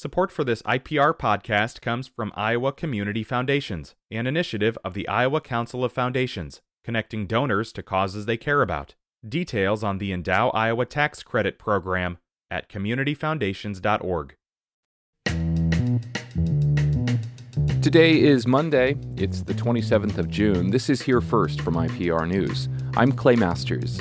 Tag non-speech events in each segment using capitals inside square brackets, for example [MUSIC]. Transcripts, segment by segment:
Support for this IPR podcast comes from Iowa Community Foundations, an initiative of the Iowa Council of Foundations, connecting donors to causes they care about. Details on the Endow Iowa Tax Credit Program at communityfoundations.org. Today is Monday. It's the 27th of June. This is Here First from IPR News. I'm Clay Masters.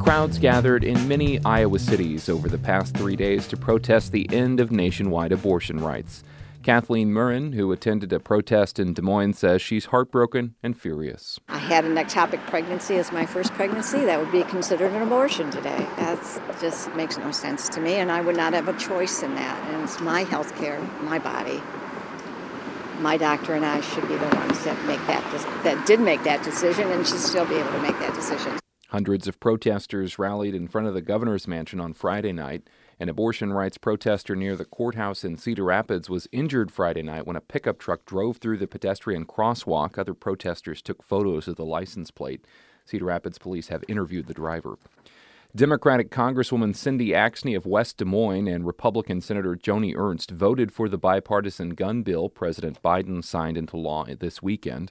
Crowds gathered in many Iowa cities over the past three days to protest the end of nationwide abortion rights. Kathleen Murrin, who attended a protest in Des Moines, says she's heartbroken and furious. I had an ectopic pregnancy as my first pregnancy. That would be considered an abortion today. That just makes no sense to me, and I would not have a choice in that. And it's my health care, my body. My doctor and I should be the ones that make that that did make that decision, and should still be able to make that decision. Hundreds of protesters rallied in front of the governor's mansion on Friday night. An abortion rights protester near the courthouse in Cedar Rapids was injured Friday night when a pickup truck drove through the pedestrian crosswalk. Other protesters took photos of the license plate. Cedar Rapids police have interviewed the driver. Democratic Congresswoman Cindy Axne of West Des Moines and Republican Senator Joni Ernst voted for the bipartisan gun bill President Biden signed into law this weekend.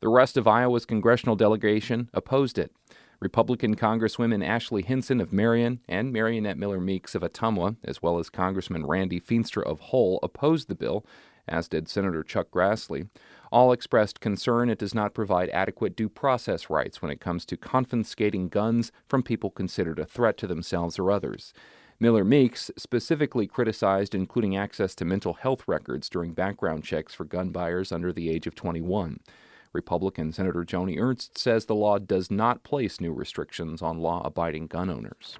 The rest of Iowa's congressional delegation opposed it. Republican Congresswomen Ashley Hinson of Marion and Mariannette Miller Meeks of Ottumwa, as well as Congressman Randy Feenstra of Hull, opposed the bill, as did Senator Chuck Grassley. All expressed concern it does not provide adequate due process rights when it comes to confiscating guns from people considered a threat to themselves or others. Miller Meeks specifically criticized including access to mental health records during background checks for gun buyers under the age of 21. Republican Senator Joni Ernst says the law does not place new restrictions on law abiding gun owners.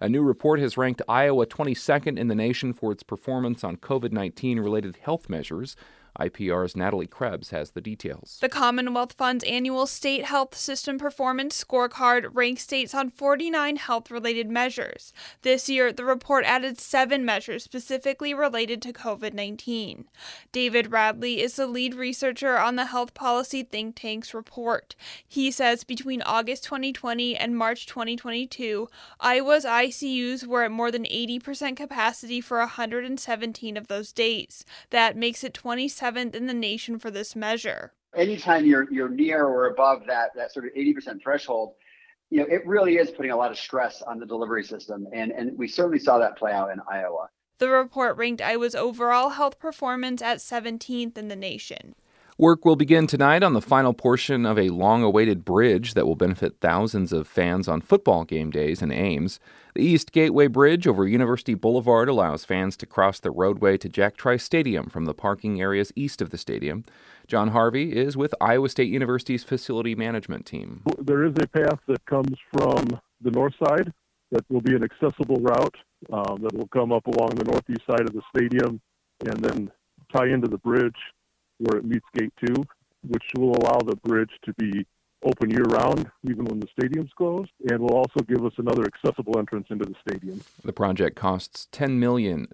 A new report has ranked Iowa 22nd in the nation for its performance on COVID 19 related health measures. IPR's Natalie Krebs has the details. The Commonwealth Fund's annual State Health System Performance Scorecard ranks states on 49 health related measures. This year, the report added seven measures specifically related to COVID 19. David Radley is the lead researcher on the health policy think tank's report. He says between August 2020 and March 2022, Iowa's ICUs were at more than 80% capacity for 117 of those days. That makes it 27 seventh in the nation for this measure. Anytime you're you're near or above that that sort of 80% threshold, you know, it really is putting a lot of stress on the delivery system. And and we certainly saw that play out in Iowa. The report ranked Iowa's overall health performance at 17th in the nation. Work will begin tonight on the final portion of a long awaited bridge that will benefit thousands of fans on football game days in Ames. The East Gateway Bridge over University Boulevard allows fans to cross the roadway to Jack Trice Stadium from the parking areas east of the stadium. John Harvey is with Iowa State University's facility management team. There is a path that comes from the north side that will be an accessible route um, that will come up along the northeast side of the stadium and then tie into the bridge where it meets Gate 2, which will allow the bridge to be open year round, even when the stadium's closed, and will also give us another accessible entrance into the stadium. The project costs $10 million.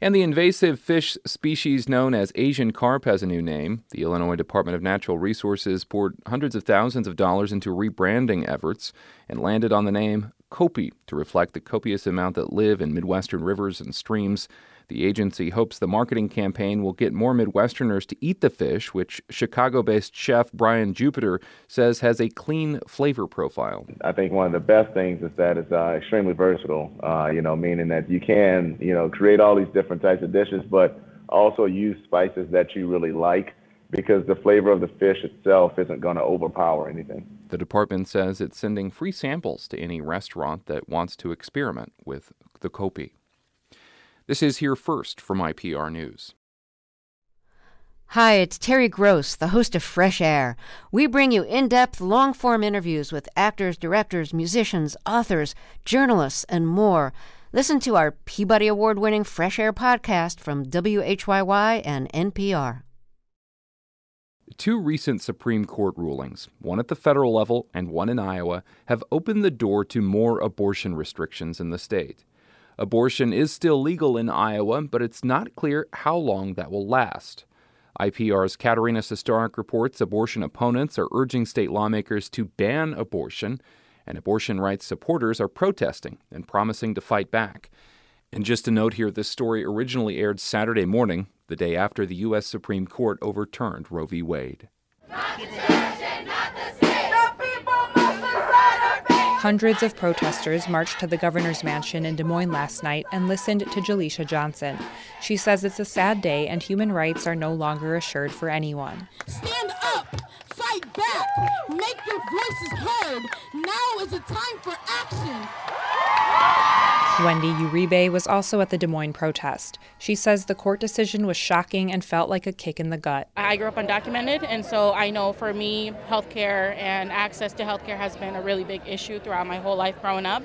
And the invasive fish species known as Asian carp has a new name. The Illinois Department of Natural Resources poured hundreds of thousands of dollars into rebranding efforts and landed on the name Copi to reflect the copious amount that live in Midwestern rivers and streams. The agency hopes the marketing campaign will get more Midwesterners to eat the fish, which Chicago based chef Brian Jupiter says has a clean flavor profile. I think one of the best things is that it's uh, extremely versatile, uh, you know, meaning that you can, you know, create all these different types of dishes, but also use spices that you really like because the flavor of the fish itself isn't going to overpower anything. The department says it's sending free samples to any restaurant that wants to experiment with the Copi. This is Here First from IPR News. Hi, it's Terry Gross, the host of Fresh Air. We bring you in depth, long form interviews with actors, directors, musicians, authors, journalists, and more. Listen to our Peabody Award winning Fresh Air podcast from WHYY and NPR. Two recent Supreme Court rulings, one at the federal level and one in Iowa, have opened the door to more abortion restrictions in the state. Abortion is still legal in Iowa, but it's not clear how long that will last. IPR's Katarina Sostaric reports abortion opponents are urging state lawmakers to ban abortion, and abortion rights supporters are protesting and promising to fight back. And just a note here this story originally aired Saturday morning, the day after the U.S. Supreme Court overturned Roe v. Wade. Hundreds of protesters marched to the governor's mansion in Des Moines last night and listened to Jalisha Johnson. She says it's a sad day and human rights are no longer assured for anyone. Stand up, fight back, make your voices heard. Now is the time for action. Wendy Uribe was also at the Des Moines protest. She says the court decision was shocking and felt like a kick in the gut. I grew up undocumented, and so I know for me, healthcare and access to healthcare has been a really big issue throughout my whole life growing up.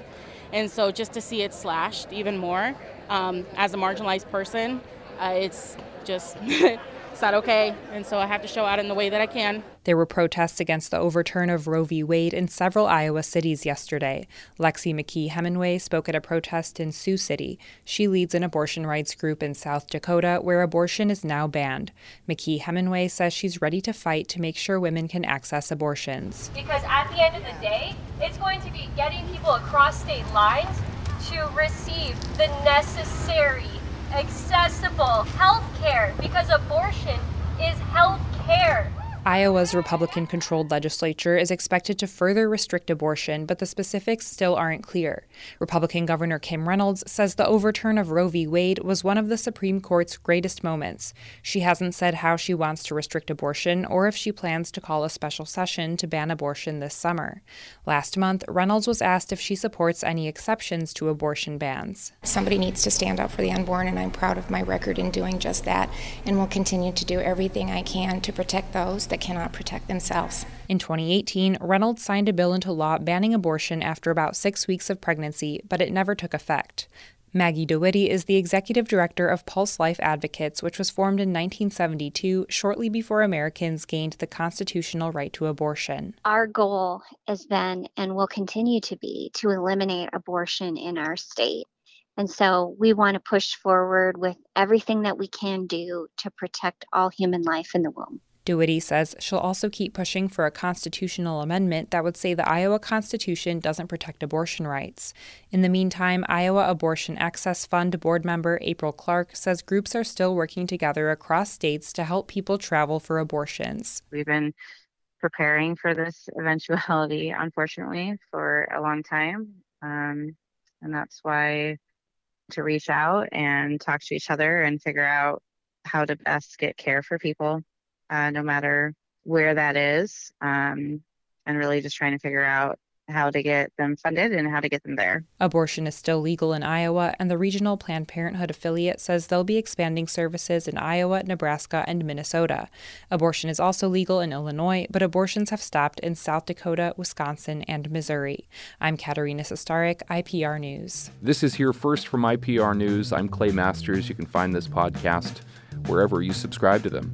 And so just to see it slashed even more um, as a marginalized person, uh, it's just [LAUGHS] it's not okay. And so I have to show out in the way that I can. There were protests against the overturn of Roe v. Wade in several Iowa cities yesterday. Lexi McKee Hemingway spoke at a protest in Sioux City. She leads an abortion rights group in South Dakota where abortion is now banned. McKee Hemingway says she's ready to fight to make sure women can access abortions. Because at the end of the day, it's going to be getting people across state lines to receive the necessary, accessible health care because abortion is health. Iowa's Republican controlled legislature is expected to further restrict abortion, but the specifics still aren't clear. Republican Governor Kim Reynolds says the overturn of Roe v. Wade was one of the Supreme Court's greatest moments. She hasn't said how she wants to restrict abortion or if she plans to call a special session to ban abortion this summer. Last month, Reynolds was asked if she supports any exceptions to abortion bans. Somebody needs to stand up for the unborn, and I'm proud of my record in doing just that, and will continue to do everything I can to protect those that cannot protect themselves. In 2018, Reynolds signed a bill into law banning abortion after about six weeks of pregnancy, but it never took effect. Maggie DeWitte is the executive director of Pulse Life Advocates, which was formed in 1972, shortly before Americans gained the constitutional right to abortion. Our goal has been and will continue to be to eliminate abortion in our state. And so we want to push forward with everything that we can do to protect all human life in the womb. DeWitte says she'll also keep pushing for a constitutional amendment that would say the Iowa Constitution doesn't protect abortion rights. In the meantime, Iowa Abortion Access Fund board member April Clark says groups are still working together across states to help people travel for abortions. We've been preparing for this eventuality, unfortunately, for a long time. Um, and that's why to reach out and talk to each other and figure out how to best get care for people uh, no matter where that is, um, and really just trying to figure out how to get them funded and how to get them there. Abortion is still legal in Iowa, and the regional Planned Parenthood affiliate says they'll be expanding services in Iowa, Nebraska, and Minnesota. Abortion is also legal in Illinois, but abortions have stopped in South Dakota, Wisconsin, and Missouri. I'm Katarina Sostaric, IPR News. This is Here First from IPR News. I'm Clay Masters. You can find this podcast wherever you subscribe to them.